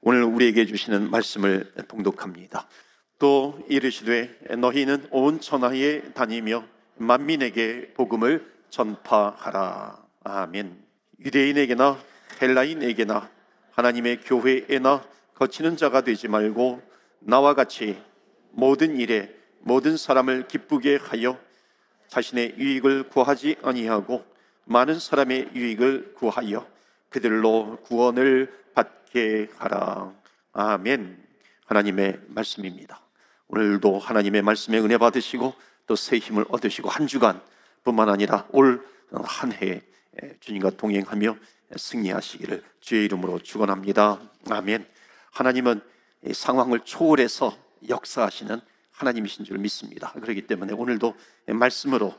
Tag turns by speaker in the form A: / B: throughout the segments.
A: 오늘 우리에게 주시는 말씀을 봉독합니다. 또 이르시되 너희는 온 천하에 다니며 만민에게 복음을 전파하라. 아멘. 유대인에게나 헬라인에게나 하나님의 교회에나 거치는 자가 되지 말고 나와 같이 모든 일에 모든 사람을 기쁘게 하여 자신의 유익을 구하지 아니하고 많은 사람의 유익을 구하여 그들로 구원을 받게 하라. 아멘. 하나님의 말씀입니다. 오늘도 하나님의 말씀에 은혜 받으시고 또 새 힘을 얻으시고 한 주간 뿐만 아니라 올 한 해 주님과 동행하며 승리하시기를 주의 이름으로 축원합니다. 아멘. 하나님은 상황을 초월해서 역사하시는 하나님이신 줄 믿습니다. 그렇기 때문에 오늘도 말씀으로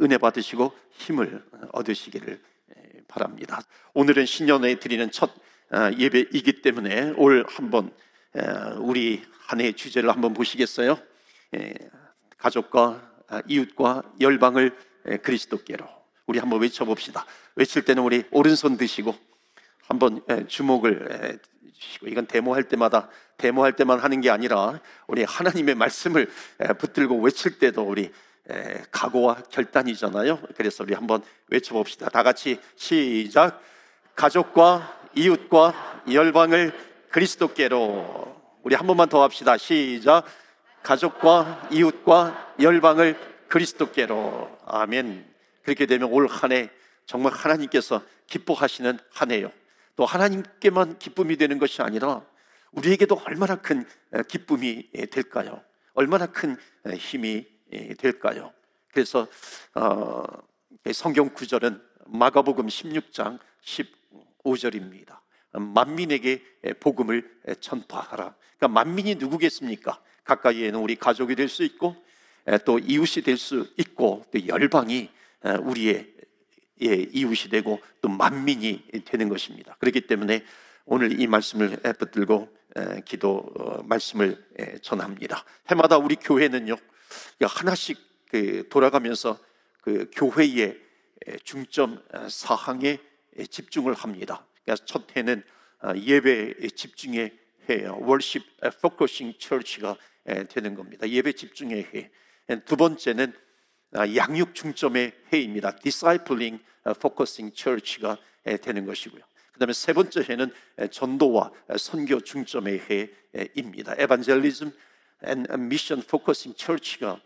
A: 은혜 받으시고 힘을 얻으시기를 바랍니다. 오늘은 신년에 드리는 첫 예배이기 때문에 올 한번 우리 한해 주제를 한번 보시겠어요? 가족과 이웃과 열방을 그리스도께로 우리 한번 외쳐봅시다. 외칠 때는 우리 오른손 드시고 한번 주목을 주시고 이건 데모할 때마다 데모할 때만 하는 게 아니라 우리 하나님의 말씀을 붙들고 외칠 때도 우리 각오와 결단이잖아요. 그래서 우리 한번 외쳐봅시다. 다 같이 시작. 가족과 이웃과 열방을 그리스도께로 우리 한 번만 더 합시다. 시작. 가족과 이웃과 열방을 그리스도께로 아멘. 그렇게 되면 올 한 해 정말 하나님께서 기뻐하시는 한 해요. 또 하나님께만 기쁨이 되는 것이 아니라 우리에게도 얼마나 큰 기쁨이 될까요? 얼마나 큰 힘이 될까요? 그래서 어, 성경 구절은 마가복음 16장 15절입니다. 만민에게 복음을 전파하라. 그러니까 만민이 누구겠습니까? 가까이에는 우리 가족이 될 수 있고 또 이웃이 될 수 있고 또 열방이 우리의 이웃이 되고 또 만민이 되는 것입니다. 그렇기 때문에 오늘 이 말씀을 붙들고 기도 어, 말씀을 전합니다. 해마다 우리 교회는요 하나씩 그 돌아가면서 그 교회의 중점 사항에 집중을 합니다. 그러니까 첫 해는 어, 예배 집중의 해요. Worship Focusing Church가 되는 겁니다. 예배 집중의 해. 두 번째는 아, 양육 중점의 해입니다. Discipling Focusing Church가 되는 것이고요. 그 다음에 세 번째 해는 전도와 선교 중점의 해입니다. Evangelism Mission Focusing Church가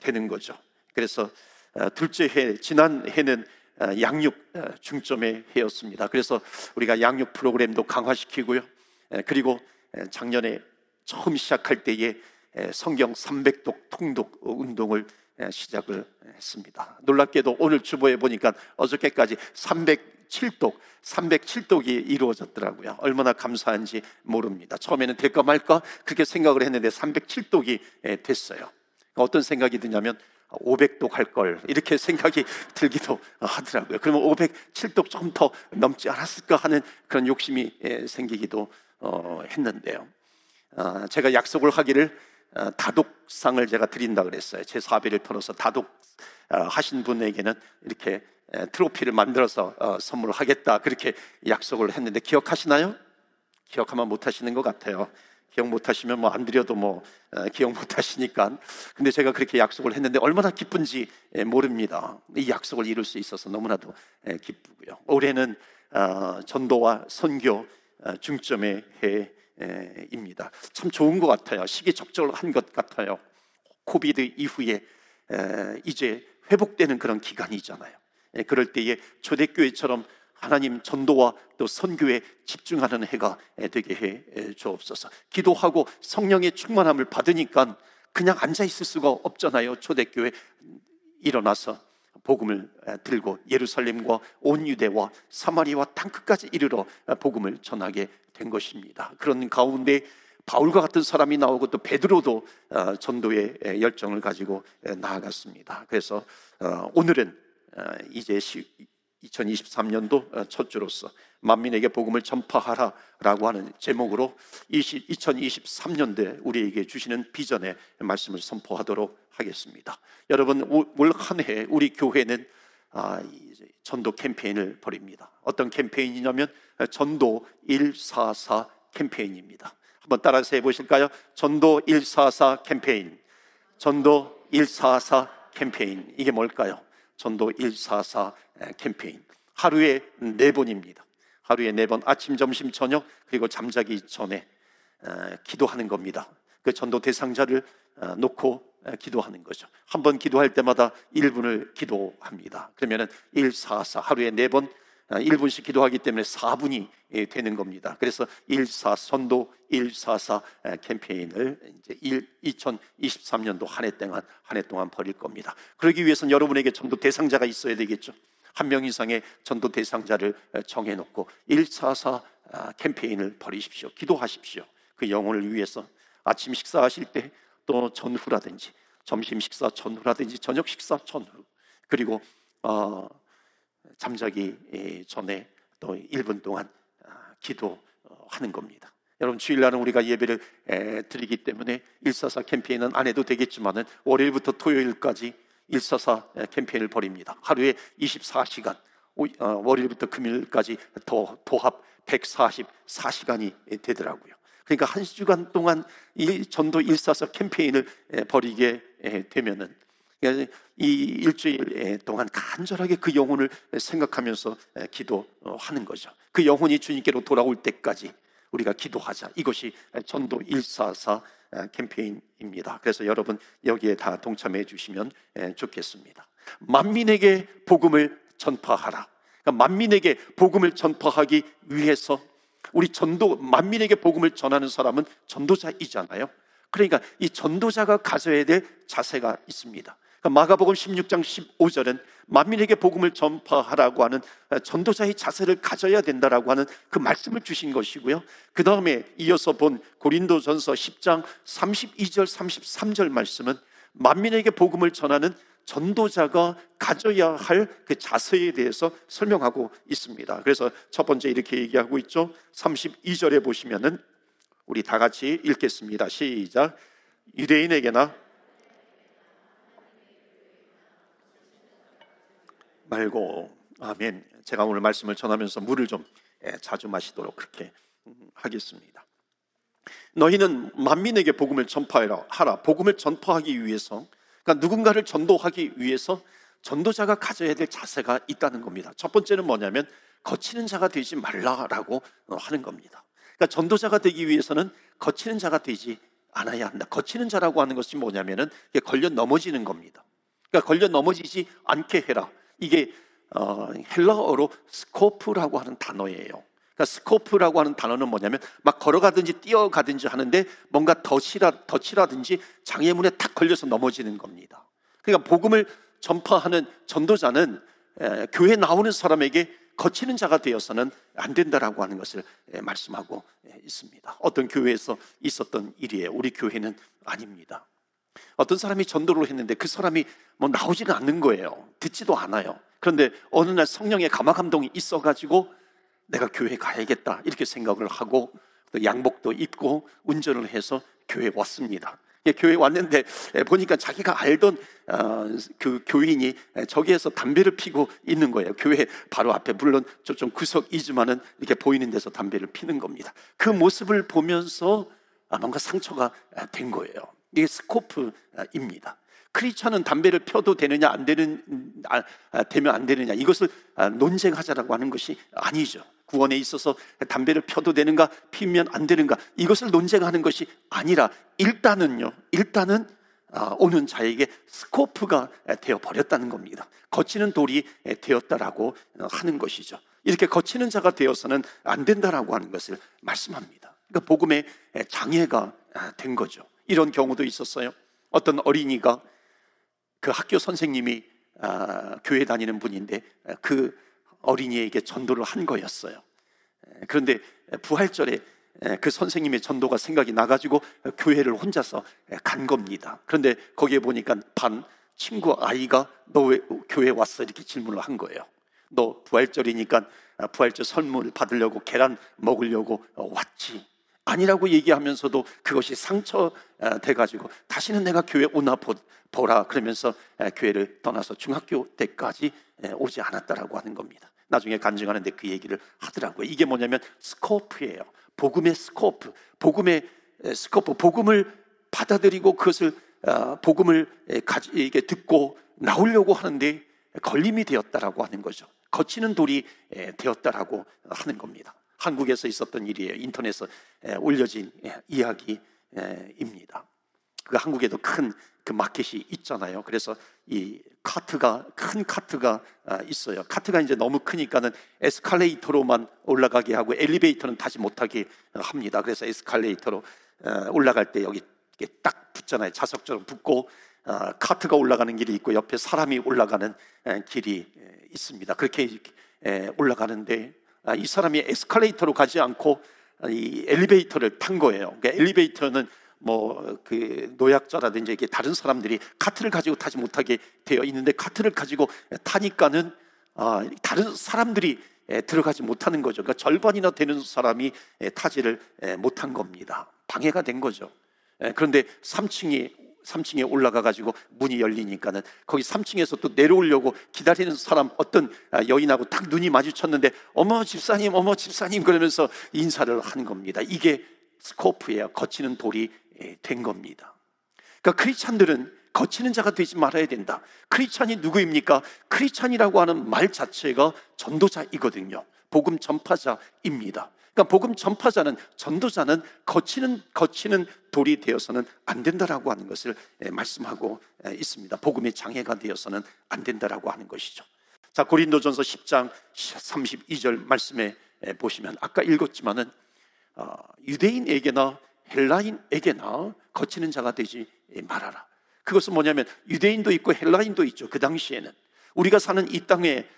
A: 되는 거죠. 그래서 어, 둘째 해 지난 해는 어, 양육 중점의 해였습니다. 그래서 우리가 양육 프로그램도 강화시키고요. 그리고 작년에 처음 시작할 때에 성경 300독 통독 운동을 시작을 했습니다. 놀랍게도 오늘 주보에 보니까 어저께까지 307독, 307독이 이루어졌더라고요. 얼마나 감사한지 모릅니다. 처음에는 될까 말까 그렇게 생각을 했는데 307독이 됐어요. 어떤 생각이 드냐면 500독 할 걸 이렇게 생각이 들기도 하더라고요. 그러면 507독 좀 더 넘지 않았을까 하는 그런 욕심이 생기기도 어, 했는데요. 아, 제가 약속을 하기를 어, 다독상을 제가 드린다 그랬어요. 제 사비를 털어서 다독 어, 하신 분에게는 이렇게 트로피를 만들어서 선물을 하겠다 그렇게 약속을 했는데 기억하시나요? 기억하면 못 하시는 것 같아요. 기억 못 하시면 뭐 안 드려도 뭐 기억 못 하시니까. 근데 제가 그렇게 약속을 했는데 얼마나 기쁜지 모릅니다. 이 약속을 이룰 수 있어서 너무나도 기쁘고요. 올해는 전도와 선교 중점의 해 입니다. 참 좋은 것 같아요. 시기 적절한 것 같아요. 코비드 이후에 이제 회복되는 그런 기간이잖아요. 그럴 때에 초대교회처럼 하나님 전도와 또 선교에 집중하는 해가 되게 해 주옵소서. 기도하고 성령의 충만함을 받으니까 그냥 앉아 있을 수가 없잖아요. 초대교회 일어나서 복음을 들고 예루살렘과 온 유대와 사마리와 땅 끝까지 이르러 복음을 전하게 된 것입니다. 그런 가운데 바울과 같은 사람이 나오고 또 베드로도 어, 전도의 열정을 가지고 나아갔습니다. 그래서 어, 오늘은 어, 이제 2023년도 첫 주로서 만민에게 복음을 전파하라라고 하는 제목으로 2023년대 우리에게 주시는 비전의 말씀을 선포하도록 하겠습니다. 여러분 올 한 해 우리 교회는 아, 전도 캠페인을 벌입니다. 어떤 캠페인이냐면 전도 144 캠페인입니다. 한번 따라서 해보실까요? 전도 144 캠페인. 전도 144 캠페인. 이게 뭘까요? 전도 144 캠페인. 하루에 네 번입니다. 하루에 네 번 아침, 점심, 저녁 그리고 잠자기 전에 기도하는 겁니다. 그 전도 대상자를 어, 놓고 기도하는 거죠. 한 번 기도할 때마다 1분을 기도합니다. 그러면은 144 하루에 네번 1분씩 어, 기도하기 때문에 4분이 예, 되는 겁니다. 그래서 14 선도 144 캠페인을 이제 2023년도 한 해 동안 한 해 동안 벌일 겁니다. 그러기 위해서는 여러분에게 전도 대상자가 있어야 되겠죠. 한 명 이상의 전도 대상자를 정해 놓고 144 아, 캠페인을 벌이십시오. 기도하십시오. 그 영혼을 위해서 아침 식사하실 때 또 전후라든지 점심 식사 전후라든지 저녁 식사 전후 그리고 어, 잠자기 전에 또 1분 동안 아, 기도하는 겁니다. 여러분 주일날은 우리가 예배를 드리기 때문에 144 캠페인은 안 해도 되겠지만은 월요일부터 토요일까지 144 캠페인을 벌입니다. 하루에 24시간 어, 월요일부터 금요일까지 도, 도합 144시간이 되더라고요. 그러니까 한 주간 동안 이 전도 144 캠페인을 벌이게 되면은 이 일주일 동안 간절하게 그 영혼을 생각하면서 기도하는 거죠. 그 영혼이 주님께로 돌아올 때까지 우리가 기도하자. 이것이 전도 144 캠페인입니다. 그래서 여러분 여기에 다 동참해 주시면 좋겠습니다. 만민에게 복음을 전파하라. 그러니까 만민에게 복음을 전파하기 위해서 우리 전도 만민에게 복음을 전하는 사람은 전도자이잖아요. 그러니까 이 전도자가 가져야 될 자세가 있습니다. 그러니까 마가복음 16장 15절은 만민에게 복음을 전파하라고 하는 전도자의 자세를 가져야 된다라고 하는 그 말씀을 주신 것이고요. 그 다음에 이어서 본 고린도전서 10장 32절 33절 말씀은 만민에게 복음을 전하는 전도자가 가져야 할 그 자세에 대해서 설명하고 있습니다. 그래서 첫 번째 이렇게 얘기하고 있죠. 32절에 보시면은 우리 다 같이 읽겠습니다. 시작. 유대인에게나 말고 아멘. 제가 오늘 말씀을 전하면서 물을 좀 예, 자주 마시도록 그렇게 음, 하겠습니다. 너희는 만민에게 복음을 전파하라. 하라. 복음을 전파하기 위해서 그러니까 누군가를 전도하기 위해서 전도자가 가져야 될 자세가 있다는 겁니다. 첫 번째는 뭐냐면 거치는 자가 되지 말라라고 하는 겁니다. 그러니까 전도자가 되기 위해서는 거치는 자가 되지 않아야 한다. 거치는 자라고 하는 것이 뭐냐면은 걸려 넘어지는 겁니다. 그러니까 걸려 넘어지지 않게 해라. 이게 어, 헬라어로 스코프라고 하는 단어예요. 그러니까 스코프라고 하는 단어는 뭐냐면 막 걸어가든지 뛰어가든지 하는데 뭔가 덫이라 덫이라든지 장애물에 탁 걸려서 넘어지는 겁니다. 그러니까 복음을 전파하는 전도자는 에, 교회 나오는 사람에게 거치는 자가 되어서는 안 된다라고 하는 것을 에, 말씀하고 에, 있습니다. 어떤 교회에서 있었던 일이에요. 우리 교회는 아닙니다. 어떤 사람이 전도를 했는데 그 사람이 뭐 나오지는 않는 거예요. 듣지도 않아요. 그런데 어느 날 성령의 감화 감동이 있어가지고 내가 교회 가야겠다 이렇게 생각을 하고 또 양복도 입고 운전을 해서 교회 왔습니다. 교회 왔는데 보니까 자기가 알던 어, 그 교인이 저기에서 담배를 피고 있는 거예요. 교회 바로 앞에 물론 저좀 구석이지만은 이렇게 보이는 데서 담배를 피는 겁니다. 그 모습을 보면서 아, 뭔가 상처가 된 거예요. 이게 스코프입니다. 크리스천은 담배를 펴도 되느냐 안 되는 아, 아, 되면 안 되느냐 이것을 아, 논쟁하자라고 하는 것이 아니죠. 구원에 있어서 담배를 펴도 되는가 피면 안 되는가 이것을 논쟁하는 것이 아니라 일단은요. 일단은 오는 자에게 스코프가 되어 버렸다는 겁니다. 거치는 돌이 되었다라고 하는 것이죠. 이렇게 거치는 자가 되어서는 안 된다라고 하는 것을 말씀합니다. 그러니까 복음의 장애가 된 거죠. 이런 경우도 있었어요. 어떤 어린이가 그 학교 선생님이 아, 교회 다니는 분인데 그 어린이에게 전도를 한 거였어요. 그런데 부활절에 그 선생님의 전도가 생각이 나가지고 교회를 혼자서 간 겁니다. 그런데 거기에 보니까 반 친구 아이가 너 왜 교회 왔어? 이렇게 질문을 한 거예요. 너 부활절이니까 부활절 선물 받으려고 계란 먹으려고 왔지. 아니라고 얘기하면서도 그것이 상처돼 가지고 다시는 내가 교회 오나 보라 그러면서 교회를 떠나서 중학교 때까지 오지 않았다라고 하는 겁니다. 나중에 간증하는데 그 얘기를 하더라고요. 이게 뭐냐면 스코프예요. 복음의 스코프, 복음의 스코프, 복음을 받아들이고 그것을 어, 복음을 가지 이게 듣고 나오려고 하는데 걸림이 되었다라고 하는 거죠. 거치는 돌이 되었다라고 하는 겁니다. 한국에서 있었던 일이에요. 인터넷에 올려진 이야기입니다. 그 한국에도 큰 그 마켓이 있잖아요. 그래서 이 카트가 큰 카트가 아, 있어요. 카트가 이제 너무 크니까는 에스컬레이터로만 올라가게 하고 엘리베이터는 타지 못하게 합니다. 그래서 에스컬레이터로 어, 올라갈 때 여기 딱 붙잖아요. 자석처럼 붙고 어, 카트가 올라가는 길이 있고 옆에 사람이 올라가는 길이 있습니다. 그렇게 올라가는데 아, 이 사람이 에스컬레이터로 가지 않고 이 엘리베이터를 탄 거예요. 그러니까 엘리베이터는 뭐 그 노약자라든지 이게 다른 사람들이 카트를 가지고 타지 못하게 되어 있는데 카트를 가지고 타니까는 아, 다른 사람들이 들어가지 못하는 거죠. 그러니까 절반이나 되는 사람이 타지를 못한 겁니다. 방해가 된 거죠. 그런데 3층이 3층에 올라가 가지고 문이 열리니까는 거기 3층에서 또 내려오려고 기다리는 사람 어떤 아, 여인하고 딱 눈이 마주쳤는데 어머 집사님 어머 집사님 그러면서 인사를 한 겁니다. 이게 스코프예요. 거치는 돌이 된 겁니다. 그러니까 크리스찬들은 거치는 자가 되지 말아야 된다. 크리스찬이 누구입니까? 크리스찬이라고 하는 말 자체가 전도자이거든요. 복음 전파자입니다. 그러니까 복음 전파자는 전도자는 거치는 거치는 돌이 되어서는 안 된다라고 하는 것을 말씀하고 있습니다. 복음의 장애가 되어서는 안 된다라고 하는 것이죠. 자, 고린도전서 10장 32절 말씀에 보시면 아까 읽었지만은 어, 유대인에게나 헬라인에게나 거치는 자가 되지 말아라. 그것은 뭐냐면 유대인도 있고 헬라인도 있죠. 그 당시에는 우리가 사는 이 땅에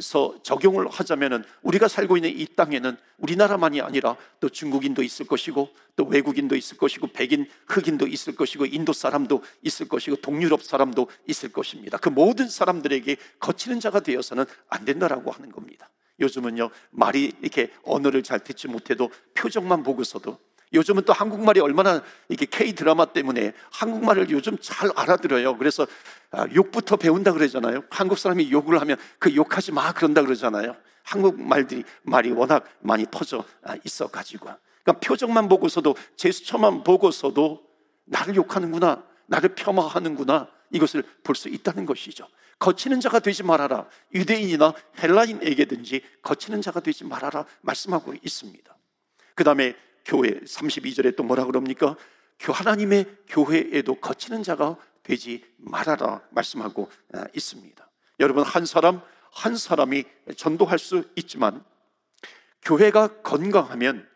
A: 서 적용을 하자면은 우리가 살고 있는 이 땅에는 우리나라만이 아니라 또 중국인도 있을 것이고 또 외국인도 있을 것이고 백인 흑인도 있을 것이고 인도 사람도 있을 것이고 동유럽 사람도 있을 것입니다. 그 모든 사람들에게 거치는 자가 되어서는 안 된다라고 하는 겁니다. 요즘은요 말이 이렇게 언어를 잘 듣지 못해도 표정만 보고서도 요즘은 또 한국말이 얼마나 이게 K 드라마 때문에 한국말을 요즘 잘 알아들어요. 그래서 아, 욕부터 배운다 그러잖아요. 한국 사람이 욕을 하면 그 욕하지 마 그런다 그러잖아요. 한국 말들이 말이 워낙 많이 퍼져 아, 있어 가지고. 그러니까 표정만 보고서도 제스처만 보고서도 나를 욕하는구나, 나를 폄하하는구나 이것을 볼 수 있다는 것이죠. 거치는 자가 되지 말아라. 유대인이나 헬라인에게든지 거치는 자가 되지 말아라 말씀하고 있습니다. 그 다음에 교회 32절에 또 뭐라 그럽니까? 하나님의 교회에도 거치는 자가 되지 말아라 말씀하고 아, 있습니다. 여러분 한 사람 한 사람이 전도할 수 있지만 교회가 건강하면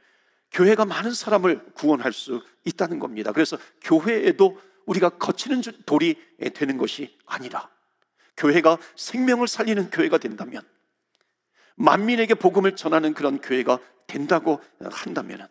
A: 교회가 많은 사람을 구원할 수 있다는 겁니다. 그래서 교회에도 우리가 거치는 돌이 되는 것이 아니라 교회가 생명을 살리는 교회가 된다면 만민에게 복음을 전하는 그런 교회가 된다고 한다면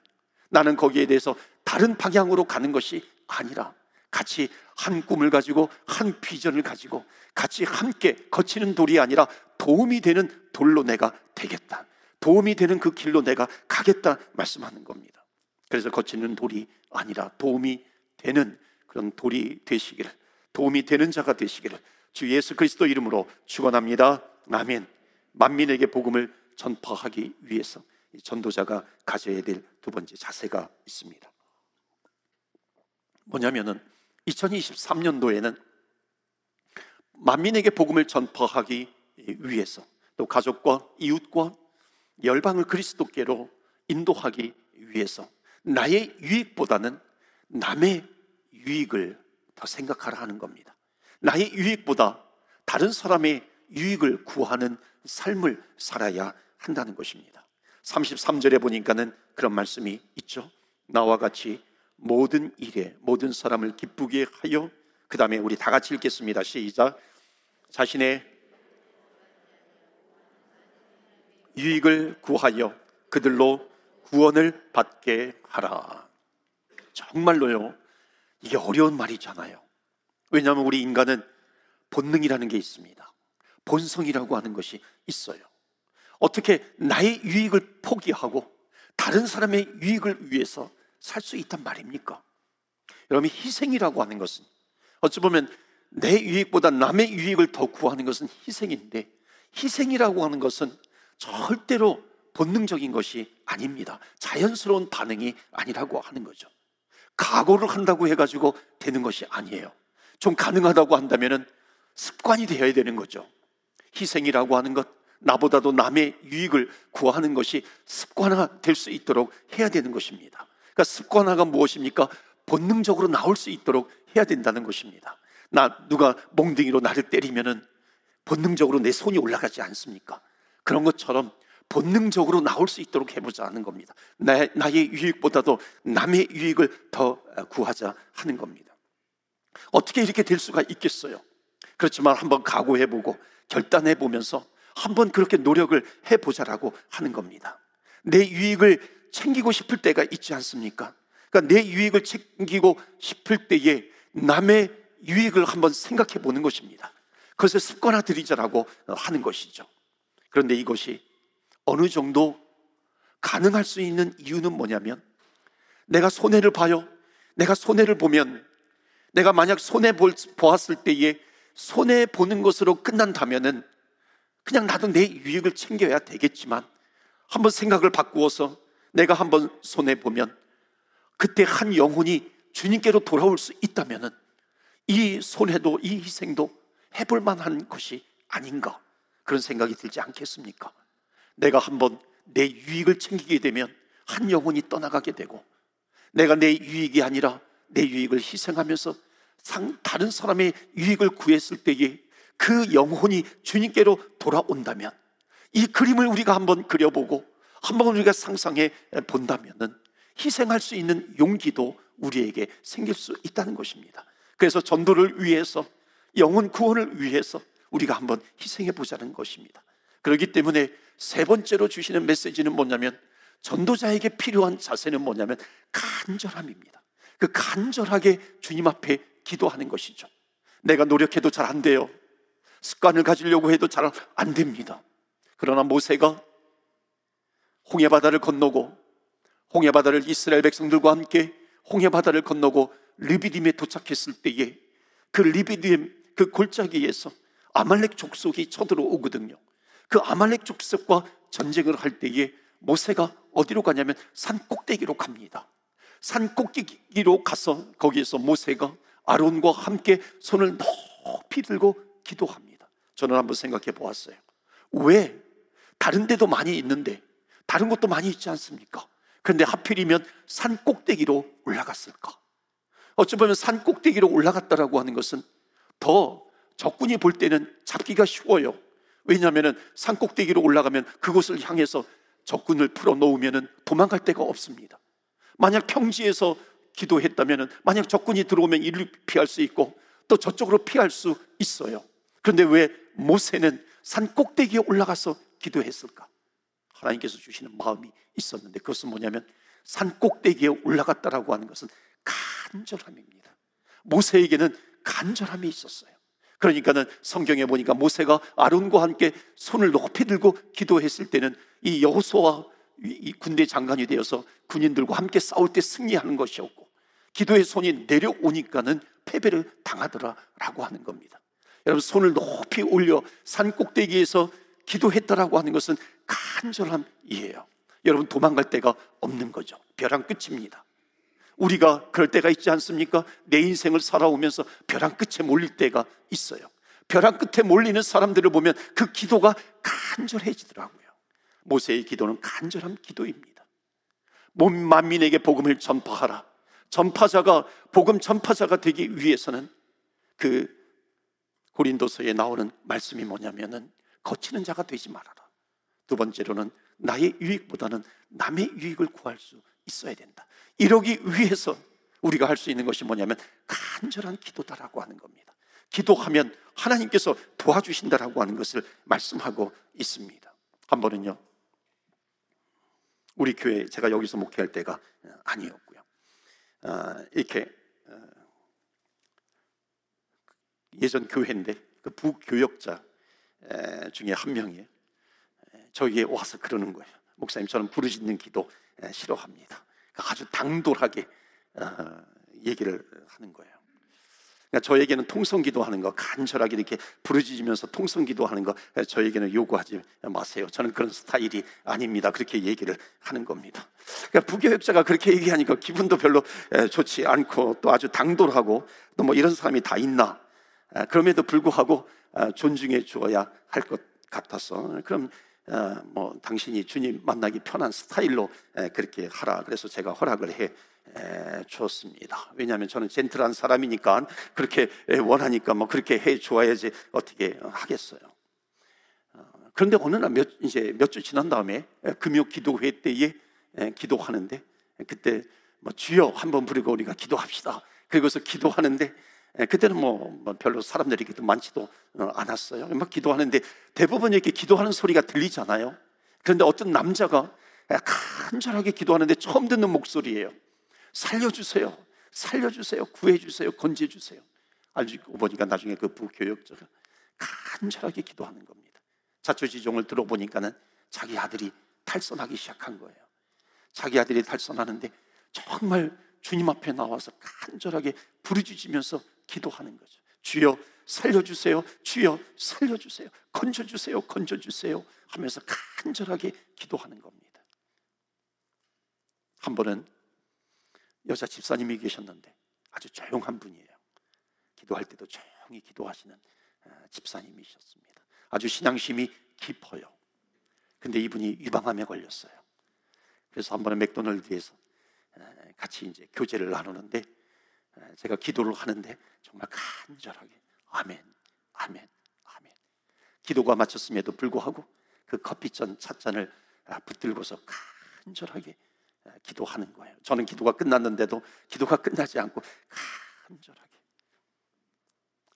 A: 나는 거기에 대해서 다른 방향으로 가는 것이 아니라 같이 한 꿈을 가지고 한 비전을 가지고 같이 함께 거치는 돌이 아니라 도움이 되는 돌로 내가 되겠다. 도움이 되는 그 길로 내가 가겠다 말씀하는 겁니다. 그래서 거치는 돌이 아니라 도움이 되는 그런 돌이 되시기를 도움이 되는 자가 되시기를 주 예수 그리스도 이름으로 축원합니다. 아멘. 만민에게 복음을 전파하기 위해서 전도자가 가져야 될 두 번째 자세가 있습니다. 뭐냐면은 2023년도에는 만민에게 복음을 전파하기 위해서 또 가족과 이웃과 열방을 그리스도께로 인도하기 위해서 나의 유익보다는 남의 유익을 더 생각하라 하는 겁니다. 나의 유익보다 다른 사람의 유익을 구하는 삶을 살아야 한다는 것입니다. 33절에 보니까는 그런 말씀이 있죠. 나와 같이 모든 일에 모든 사람을 기쁘게 하여 그 다음에 우리 다 같이 읽겠습니다. 시작. 자신의 유익을 구하여 그들로 구원을 받게 하라. 정말로요. 이게 어려운 말이잖아요. 왜냐하면 우리 인간은 본능이라는 게 있습니다. 본성이라고 하는 것이 있어요. 어떻게 나의 유익을 포기하고 다른 사람의 유익을 위해서 살 수 있단 말입니까? 여러분, 희생이라고 하는 것은 어찌 보면 내 유익보다 남의 유익을 더 구하는 것은 희생인데 희생이라고 하는 것은 절대로 본능적인 것이 아닙니다. 자연스러운 반응이 아니라고 하는 거죠. 각오를 한다고 해가지고 되는 것이 아니에요. 좀 가능하다고 한다면 습관이 되어야 되는 거죠. 희생이라고 하는 것, 나보다도 남의 유익을 구하는 것이 습관화 될 수 있도록 해야 되는 것입니다. 그러니까 습관화가 무엇입니까? 본능적으로 나올 수 있도록 해야 된다는 것입니다. 나 누가 몽둥이로 나를 때리면은 본능적으로 내 손이 올라가지 않습니까? 그런 것처럼 본능적으로 나올 수 있도록 해보자 하는 겁니다. 나, 나의 유익보다도 남의 유익을 더 구하자 하는 겁니다. 어떻게 이렇게 될 수가 있겠어요? 그렇지만 한번 각오해보고 결단해보면서 한번 그렇게 노력을 해보자라고 하는 겁니다. 내 유익을 챙기고 싶을 때가 있지 않습니까? 그러니까 내 유익을 챙기고 싶을 때에 남의 유익을 한번 생각해 보는 것입니다. 그것을 습관화 들이자라고 하는 것이죠. 그런데 이것이 어느 정도 가능할 수 있는 이유는 뭐냐면 내가 손해를 봐요. 내가 손해를 보면 내가 만약 손해 보았을 때에 손해 보는 것으로 끝난다면은 그냥 나도 내 유익을 챙겨야 되겠지만 한번 생각을 바꾸어서 내가 한번 손해 보면 그때 한 영혼이 주님께로 돌아올 수 있다면은 이 손해도 이 희생도 해볼 만한 것이 아닌가 그런 생각이 들지 않겠습니까? 내가 한번 내 유익을 챙기게 되면 한 영혼이 떠나가게 되고 내가 내 유익이 아니라 내 유익을 희생하면서 상, 다른 사람의 유익을 구했을 때에 그 영혼이 주님께로 돌아온다면 이 그림을 우리가 한번 그려보고 한번 우리가 상상해 본다면은 희생할 수 있는 용기도 우리에게 생길 수 있다는 것입니다. 그래서 전도를 위해서 영혼 구원을 위해서 우리가 한번 희생해 보자는 것입니다. 그렇기 때문에 세 번째로 주시는 메시지는 뭐냐면 전도자에게 필요한 자세는 뭐냐면 간절함입니다. 그 간절하게 주님 앞에 기도하는 것이죠. 내가 노력해도 잘 안 돼요. 습관을 가지려고 해도 잘 안 됩니다. 그러나 모세가 홍해 바다를 건너고 홍해 바다를 이스라엘 백성들과 함께 홍해 바다를 건너고 리비딤에 도착했을 때에 그 리비딤 그 골짜기에서 아말렉 족속이 쳐들어오거든요. 그 아말렉 족속과 전쟁을 할 때에 모세가 어디로 가냐면 산 꼭대기로 갑니다. 산 꼭대기로 가서 거기에서 모세가 아론과 함께 손을 높이 들고 기도합니다. 저는 한번 생각해 보았어요. 왜 다른 데도 많이 있는데 다른 것도 많이 있지 않습니까? 그런데 하필이면 산 꼭대기로 올라갔을까? 어찌 보면 산 꼭대기로 올라갔다라고 하는 것은 더 적군이 볼 때는 잡기가 쉬워요. 왜냐하면 산 꼭대기로 올라가면 그곳을 향해서 적군을 풀어 놓으면 도망갈 데가 없습니다. 만약 평지에서 기도했다면 만약 적군이 들어오면 이를 피할 수 있고 또 저쪽으로 피할 수 있어요. 그런데 왜 모세는 산 꼭대기에 올라가서 기도했을까? 하나님께서 주시는 마음이 있었는데 그것은 뭐냐면 산 꼭대기에 올라갔다라고 하는 것은 간절함입니다. 모세에게는 간절함이 있었어요. 그러니까는 성경에 보니까 모세가 아론과 함께 손을 높이 들고 기도했을 때는 이 여호수아와 이 군대 장관이 되어서 군인들과 함께 싸울 때 승리하는 것이었고 기도의 손이 내려오니까는 패배를 당하더라라고 하는 겁니다. 여러분 손을 높이 올려 산 꼭대기에서 기도했다라고 하는 것은 간절함이에요. 여러분 도망갈 데가 없는 거죠. 벼랑 끝입니다. 우리가 그럴 때가 있지 않습니까? 내 인생을 살아오면서 벼랑 끝에 몰릴 때가 있어요. 벼랑 끝에 몰리는 사람들을 보면 그 기도가 간절해지더라고요. 모세의 기도는 간절한 기도입니다. 몸 만민에게 복음을 전파하라. 전파자가 복음 전파자가 되기 위해서는 그 고린도서에 나오는 말씀이 뭐냐면은 거치는 자가 되지 말아라. 두 번째로는 나의 유익보다는 남의 유익을 구할 수 있어야 된다. 이러기 위해서 우리가 할 수 있는 것이 뭐냐면 간절한 기도다라고 하는 겁니다. 기도하면 하나님께서 도와주신다라고 하는 것을 말씀하고 있습니다. 한 번은요, 우리 교회 제가 여기서 목회할 때가 아니었고요. 아, 이렇게 어, 예전 교회인데 그 부교역자 중에 한 명이 저에게 와서 그러는 거예요. 목사님 저는 부르짖는 기도 싫어합니다. 아주 당돌하게 어, 얘기를 하는 거예요. 그러니까 저에게는 통성기도 하는 거 간절하게 이렇게 부르짖으면서 통성기도 하는 거 저에게는 요구하지 마세요. 저는 그런 스타일이 아닙니다. 그렇게 얘기를 하는 겁니다. 그러니까 부교육자가 그렇게 얘기하니까 기분도 별로 좋지 않고 또 아주 당돌하고 또 뭐 이런 사람이 다 있나? 그럼에도 불구하고 존중해 주어야 할 것 같아서 그럼 뭐 당신이 주님 만나기 편한 스타일로 그렇게 하라. 그래서 제가 허락을 해 줬습니다. 왜냐하면 저는 젠틀한 사람이니까 그렇게 원하니까 뭐 그렇게 해 줘야지 어떻게 하겠어요. 어, 그런데 어느 날 몇 이제 몇 주 지난 다음에 금요 기도회 때에 기도하는데 그때 뭐 주여 한번 부르고 우리가 기도합시다. 그리고서 기도하는데 그때는 뭐, 뭐 별로 사람들이 많지도 어, 않았어요. 막 기도하는데 대부분 이렇게 기도하는 소리가 들리잖아요. 그런데 어떤 남자가 간절하게 기도하는데 처음 듣는 목소리예요. 살려주세요. 살려주세요. 구해주세요. 건져주세요. 알고 보니까 나중에 그 부교역자가 간절하게 기도하는 겁니다. 자초지종을 들어보니까는 자기 아들이 탈선하기 시작한 거예요. 자기 아들이 탈선하는데 정말 주님 앞에 나와서 간절하게 부르짖으면서 기도하는 거죠. 주여 살려주세요. 주여 살려주세요. 건져주세요. 건져주세요. 하면서 간절하게 기도하는 겁니다. 한 번은 여자 집사님이 계셨는데 아주 조용한 분이에요. 기도할 때도 조용히 기도하시는 어, 집사님이셨습니다. 아주 신앙심이 깊어요. 근데 이분이 유방암에 걸렸어요. 그래서 한 번에 맥도날드에서 어, 같이 이제 교제를 나누는데 어, 제가 기도를 하는데 정말 간절하게 아멘, 아멘, 아멘. 기도가 마쳤음에도 불구하고 그 커피잔 찻잔을 붙들고서 간절하게 기도하는 거예요. 저는 기도가 끝났는데도 기도가 끝나지 않고 간절하게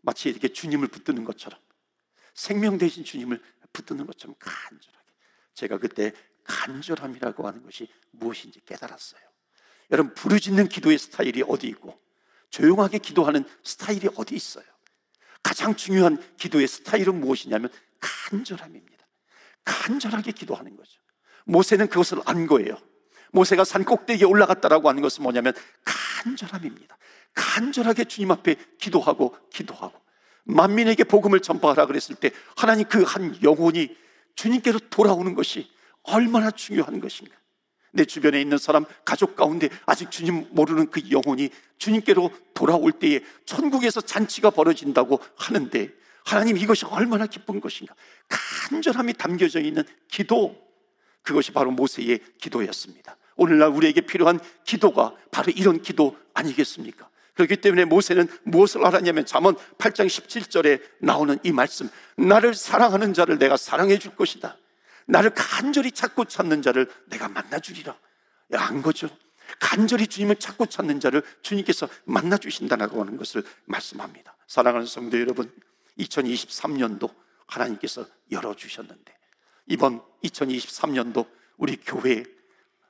A: 마치 이렇게 주님을 붙드는 것처럼 생명 대신 주님을 붙드는 것처럼 간절하게 제가 그때 간절함이라고 하는 것이 무엇인지 깨달았어요. 여러분 부르짖는 기도의 스타일이 어디 있고 조용하게 기도하는 스타일이 어디 있어요? 가장 중요한 기도의 스타일은 무엇이냐면 간절함입니다. 간절하게 기도하는 거죠. 모세는 그것을 안 거예요. 모세가 산 꼭대기에 올라갔다라고 하는 것은 뭐냐면 간절함입니다. 간절하게 주님 앞에 기도하고 기도하고 만민에게 복음을 전파하라 그랬을 때 하나님 그 한 영혼이 주님께로 돌아오는 것이 얼마나 중요한 것인가. 내 주변에 있는 사람, 가족 가운데 아직 주님 모르는 그 영혼이 주님께로 돌아올 때에 천국에서 잔치가 벌어진다고 하는데 하나님 이것이 얼마나 기쁜 것인가. 간절함이 담겨져 있는 기도. 그것이 바로 모세의 기도였습니다. 오늘날 우리에게 필요한 기도가 바로 이런 기도 아니겠습니까? 그렇기 때문에 모세는 무엇을 알았냐면 잠언 8장 17절에 나오는 이 말씀 나를 사랑하는 자를 내가 사랑해 줄 것이다 나를 간절히 찾고 찾는 자를 내가 만나 주리라 안 거죠 간절히 주님을 찾고 찾는 자를 주님께서 만나 주신다라고 하는 것을 말씀합니다 사랑하는 성도 여러분 2023년도 하나님께서 열어주셨는데 이번 2023년도 우리 교회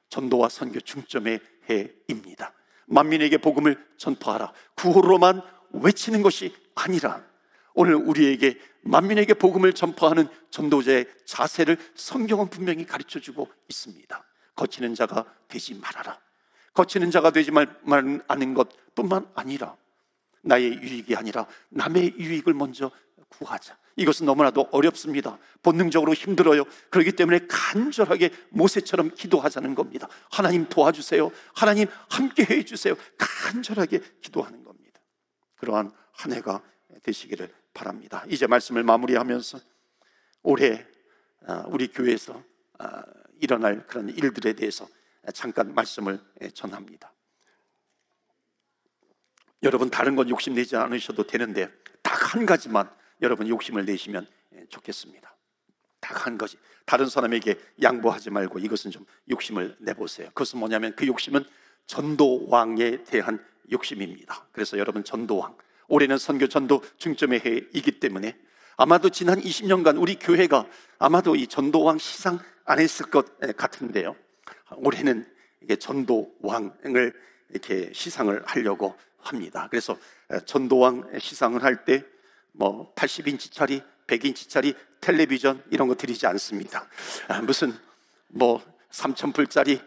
A: 전도와 선교 중점의 해입니다. 만민에게 복음을 전파하라. 구호로만 외치는 것이 아니라 오늘 우리에게 만민에게 복음을 전파하는 전도자의 자세를 성경은 분명히 가르쳐 주고 있습니다. 거치는 자가 되지 말아라. 거치는 자가 되지 말아는 것뿐만 아니라 나의 유익이 아니라 남의 유익을 먼저 구하자. 이것은 너무나도 어렵습니다. 본능적으로 힘들어요. 그렇기 때문에 간절하게 모세처럼 기도하자는 겁니다. 하나님 도와주세요. 하나님 함께 해주세요. 간절하게 기도하는 겁니다. 그러한 한 해가 되시기를 바랍니다. 이제 말씀을 마무리하면서 올해 아, 우리 교회에서 아, 일어날 그런 일들에 대해서 잠깐 말씀을 전합니다. 여러분 다른 건 욕심 내지 않으셔도 되는데 딱 한 가지만 여러분 욕심을 내시면 예, 좋겠습니다. 딱 한 가지. 다른 사람에게 양보하지 말고 이것은 좀 욕심을 내보세요. 그것은 뭐냐면 그 욕심은 전도왕에 대한 욕심입니다. 그래서 여러분 전도왕. 올해는 선교 전도 중점의 해이기 때문에 아마도 지난 20년간 우리 교회가 아마도 이 전도왕 시상 안 했을 것 같은데요. 올해는 이게 전도왕을 이렇게 시상을 하려고 합니다. 그래서 전도왕 시상을 할 때 뭐 80인치짜리, 100인치짜리 텔레비전 이런 거 드리지 않습니다. 아, 무슨 뭐 3,000불짜리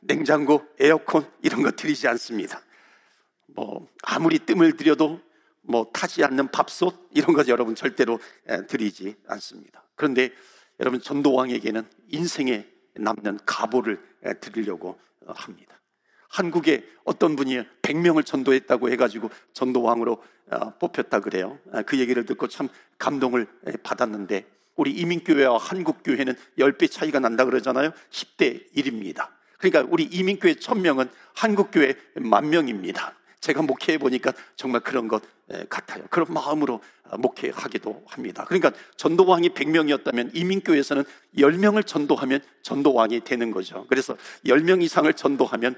A: 냉장고, 에어컨 이런 거 드리지 않습니다. 뭐 아무리 뜸을 들여도 뭐 타지 않는 밥솥 이런 거 여러분 절대로 드리지 않습니다. 그런데 여러분 전도왕에게는 인생에 남는 가보를 드리려고 어, 합니다. 한국에 어떤 분이 100명을 전도했다고 해가지고 전도왕으로 어, 뽑혔다 그래요. 아, 그 얘기를 듣고 참 감동을 받았는데 우리 이민교회와 한국교회는 10배 차이가 난다 그러잖아요. 10대 1입니다. 그러니까 우리 이민교회 1000명은 한국교회 만 명입니다. 제가 목회해 보니까 정말 그런 것 같아요. 그런 마음으로 아, 목회하기도 합니다. 그러니까 전도왕이 100명이었다면 이민교에서는 10명을 전도하면 전도왕이 되는 거죠. 그래서 10명 이상을 전도하면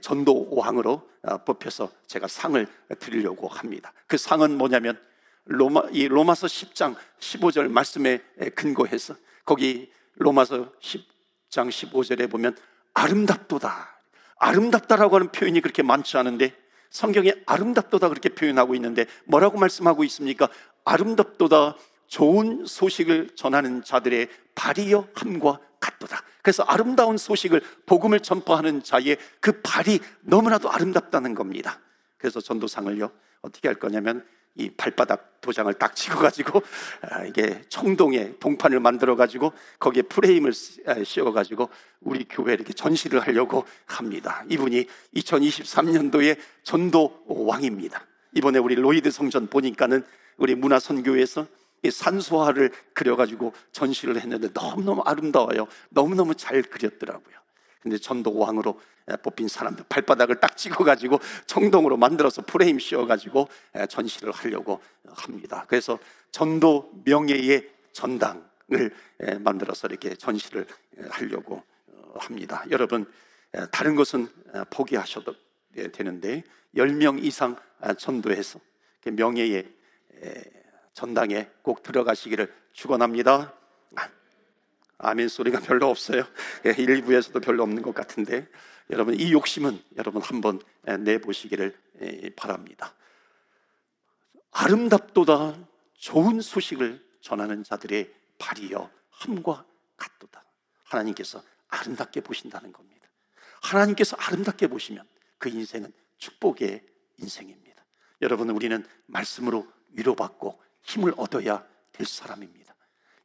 A: 전도왕으로 아, 뽑혀서 제가 상을 드리려고 합니다. 그 상은 뭐냐면 로마, 이 로마서 10장 15절 말씀에 근거해서 거기 로마서 10장 15절에 보면 아름답도다. 아름답다라고 하는 표현이 그렇게 많지 않은데 성경에 아름답도다 그렇게 표현하고 있는데 뭐라고 말씀하고 있습니까? 아름답도다 좋은 소식을 전하는 자들의 발이여 함과 같도다. 그래서 아름다운 소식을 복음을 전파하는 자의 그 발이 너무나도 아름답다는 겁니다. 그래서 전도상을요 어떻게 할 거냐면 이 발바닥 도장을 딱 찍어가지고 아, 이게 청동에 동판을 만들어 가지고 거기에 프레임을 아, 씌워 가지고 우리 교회 이렇게 전시를 하려고 합니다. 이분이 2023년도에 전도 왕입니다. 이번에 우리 로이드 성전 보니까는 우리 문화 선교에서 산소화를 그려 가지고 전시를 했는데 너무너무 아름다워요. 너무너무 잘 그렸더라고요. 근데 전도 왕으로 뽑힌 사람들 발바닥을 딱 찍어가지고 청동으로 만들어서 프레임 씌워가지고 전시를 하려고 합니다. 그래서 전도 명예의 전당을 만들어서 이렇게 전시를 하려고 어, 합니다. 여러분 다른 것은 포기하셔도 되는데 10명 이상 전도해서 명예의 전당에 꼭 들어가시기를 축원합니다. 아멘 소리가 별로 없어요. 예, 일부에서도 별로 없는 것 같은데 여러분 이 욕심은 여러분 한번 내보시기를 바랍니다. 아름답도다 좋은 소식을 전하는 자들의 발이여 함과 같도다. 하나님께서 아름답게 보신다는 겁니다. 하나님께서 아름답게 보시면 그 인생은 축복의 인생입니다. 여러분 우리는 말씀으로 위로받고 힘을 얻어야 될 사람입니다.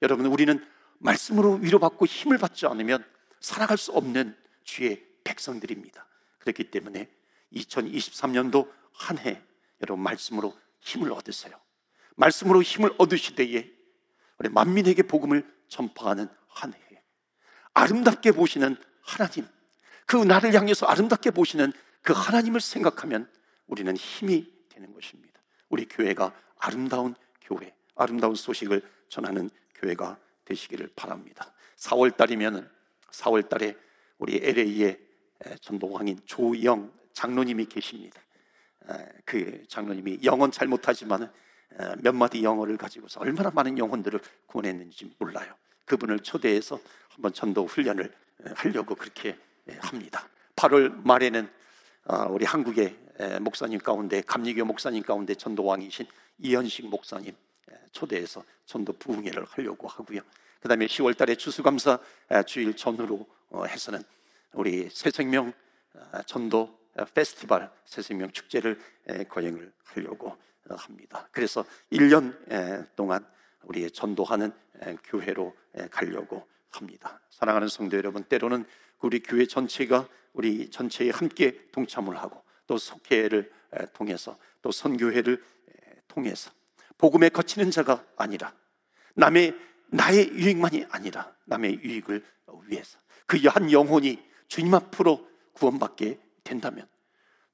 A: 여러분 우리는 말씀으로 위로받고 힘을 받지 않으면 살아갈 수 없는 주의 백성들입니다. 그렇기 때문에 2023년도 한 해 여러분 말씀으로 힘을 얻으세요. 말씀으로 힘을 얻으시되에 우리 만민에게 복음을 전파하는 한 해. 아름답게 보시는 하나님, 그 나를 향해서 아름답게 보시는 그 하나님을 생각하면 우리는 힘이 되는 것입니다. 우리 교회가 아름다운 교회, 아름다운 소식을 전하는 교회가 되시기를 바랍니다. 4월 달이면 4월 달에 우리 LA에 전동왕인 조영 장로님이 계십니다. 그 장로님이 영어는 잘 못하지만 몇 마디 영어를 가지고서 얼마나 많은 영혼들을 구원했는지 몰라요. 그분을 초대해서 한번 전도 훈련을 하려고 그렇게 합니다. 8월 말에는 아, 우리 한국의 목사님 가운데 감리교 목사님 가운데 전도왕이신 이현식 목사님 초대해서 전도 부흥회를 하려고 하고요. 그다음에 10월 달에 추수감사 주일 전후로 어, 해서는 우리 새생명 전도 페스티벌 새생명 축제를 거행을 하려고 어, 합니다. 그래서 1년 동안 우리 전도하는 교회로 가려고 합니다. 사랑하는 성도 여러분, 때로는 우리 교회 전체가 우리 전체에 함께 동참을 하고 또 속회를 통해서 또 선교회를 통해서 복음에 거치는 자가 아니라 남의 나의 유익만이 아니라 남의 유익을 위해서 그 한 영혼이 주님 앞으로 구원받게 된다면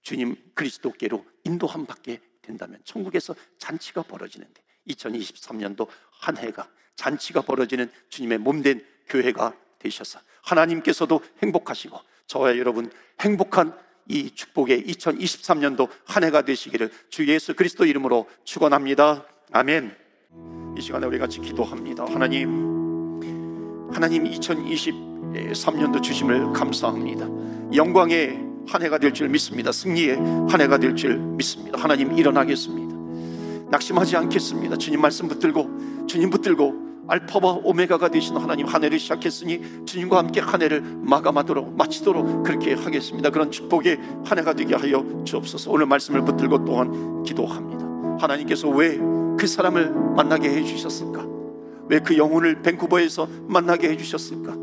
A: 주님 그리스도께로 인도함 받게 된다면 천국에서 잔치가 벌어지는데 2023년도 한 해가 잔치가 벌어지는 주님의 몸된 교회가 되셔서 하나님께서도 행복하시고 저와 여러분 행복한 이 축복의 2023년도 한 해가 되시기를 주 예수 그리스도 이름으로 축원합니다. 아멘. 이 시간에 우리 같이 기도합니다. 하나님, 하나님 2023년도 주심을 감사합니다. 영광의 한 해가 될 줄 믿습니다. 승리의 한 해가 될 줄 믿습니다. 하나님 일어나겠습니다. 낙심하지 않겠습니다. 주님 말씀 붙들고 주님 붙들고 알파와 오메가가 되신 하나님 한 해를 시작했으니 주님과 함께 한 해를 마감하도록 마치도록 그렇게 하겠습니다. 그런 축복의 한 해가 되게 하여 주옵소서. 오늘 말씀을 붙들고 또한 기도합니다. 하나님께서 왜 그 사람을 만나게 해주셨을까? 왜 그 영혼을 밴쿠버에서 만나게 해주셨을까?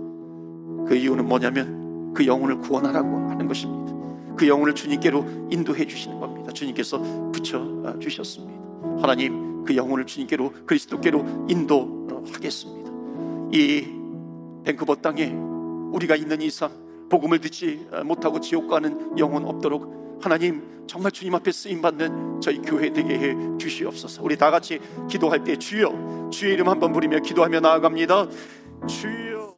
A: 그 이유는 뭐냐면 그 영혼을 구원하라고 하는 것입니다. 그 영혼을 주님께로 인도해 주시는 겁니다. 주님께서 붙여 주셨습니다. 하나님 그 영혼을 주님께로 그리스도께로 인도하겠습니다. 이 밴쿠버 땅에 우리가 있는 이상 복음을 듣지 못하고 지옥 가는 영혼 없도록 하나님 정말 주님 앞에 쓰임 받는 저희 교회 되게 해 주시옵소서. 우리 다 같이 기도할 때 주여 주의 이름 한번 부리며 기도하며 나아갑니다. 주여